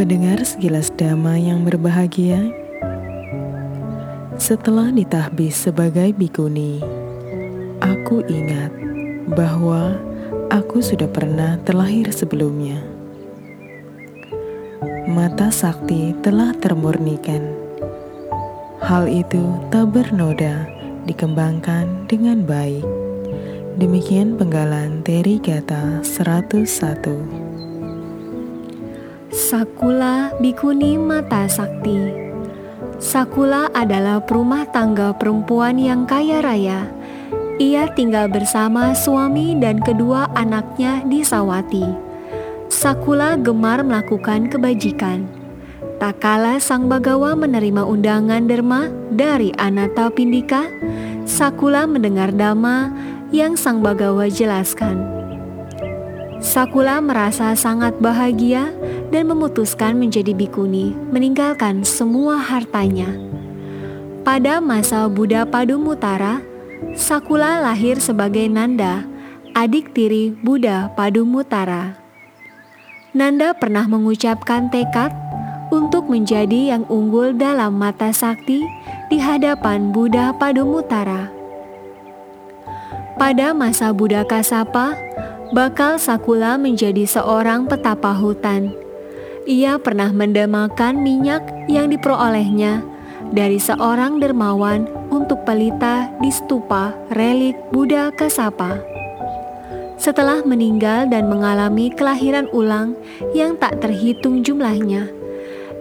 Pendengar sekilas dhamma yang berbahagia, setelah ditahbis sebagai bikuni, aku ingat bahwa aku sudah pernah terlahir sebelumnya. Mata sakti telah termurnikan. Hal itu tak bernoda dikembangkan dengan baik. Demikian penggalan Teri Gata 101. Sakula Bikuni Mata Sakti Sakula adalah perumah tangga perempuan yang kaya raya. Ia tinggal bersama suami dan kedua anaknya di Sawati. Sakula gemar melakukan kebajikan. Tak kala Sang Bagawa menerima undangan derma dari Anata Pindika, Sakula mendengar dhamma yang Sang Bagawa jelaskan. Sakula merasa sangat bahagia dan memutuskan menjadi bikuni, meninggalkan semua hartanya. Pada masa Buddha Padumutara, Sakula lahir sebagai Nanda, adik tiri Buddha Padumutara. Nanda pernah mengucapkan tekad untuk menjadi yang unggul dalam mata sakti di hadapan Buddha Padumutara. Pada masa Buddha Kasapa, bakal Sakula menjadi seorang petapa hutan ia pernah mendemakan minyak yang diperolehnya dari seorang dermawan untuk pelita di stupa relik Buddha Kasapa. Setelah meninggal dan mengalami kelahiran ulang yang tak terhitung jumlahnya,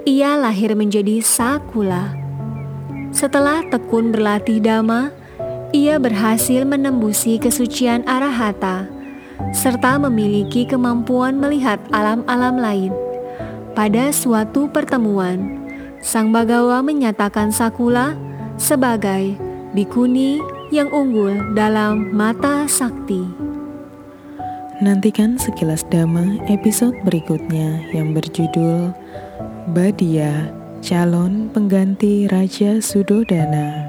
ia lahir menjadi Sakula. Setelah tekun berlatih dhamma, ia berhasil menembusi kesucian arahata serta memiliki kemampuan melihat alam-alam lain pada suatu pertemuan, Sang Bagawa menyatakan Sakula sebagai bikuni yang unggul dalam mata sakti. Nantikan sekilas dhamma episode berikutnya yang berjudul Badia, calon pengganti Raja Sudodana.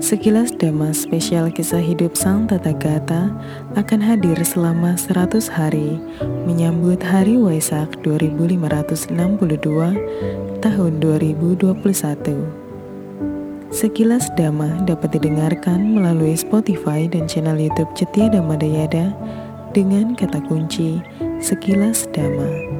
Sekilas Dhamma spesial kisah hidup Sang Tathagata akan hadir selama 100 hari menyambut Hari Waisak 2562 tahun 2021. Sekilas Dhamma dapat didengarkan melalui Spotify dan channel YouTube Cetia Dhamma Dayada dengan kata kunci Sekilas Dhamma.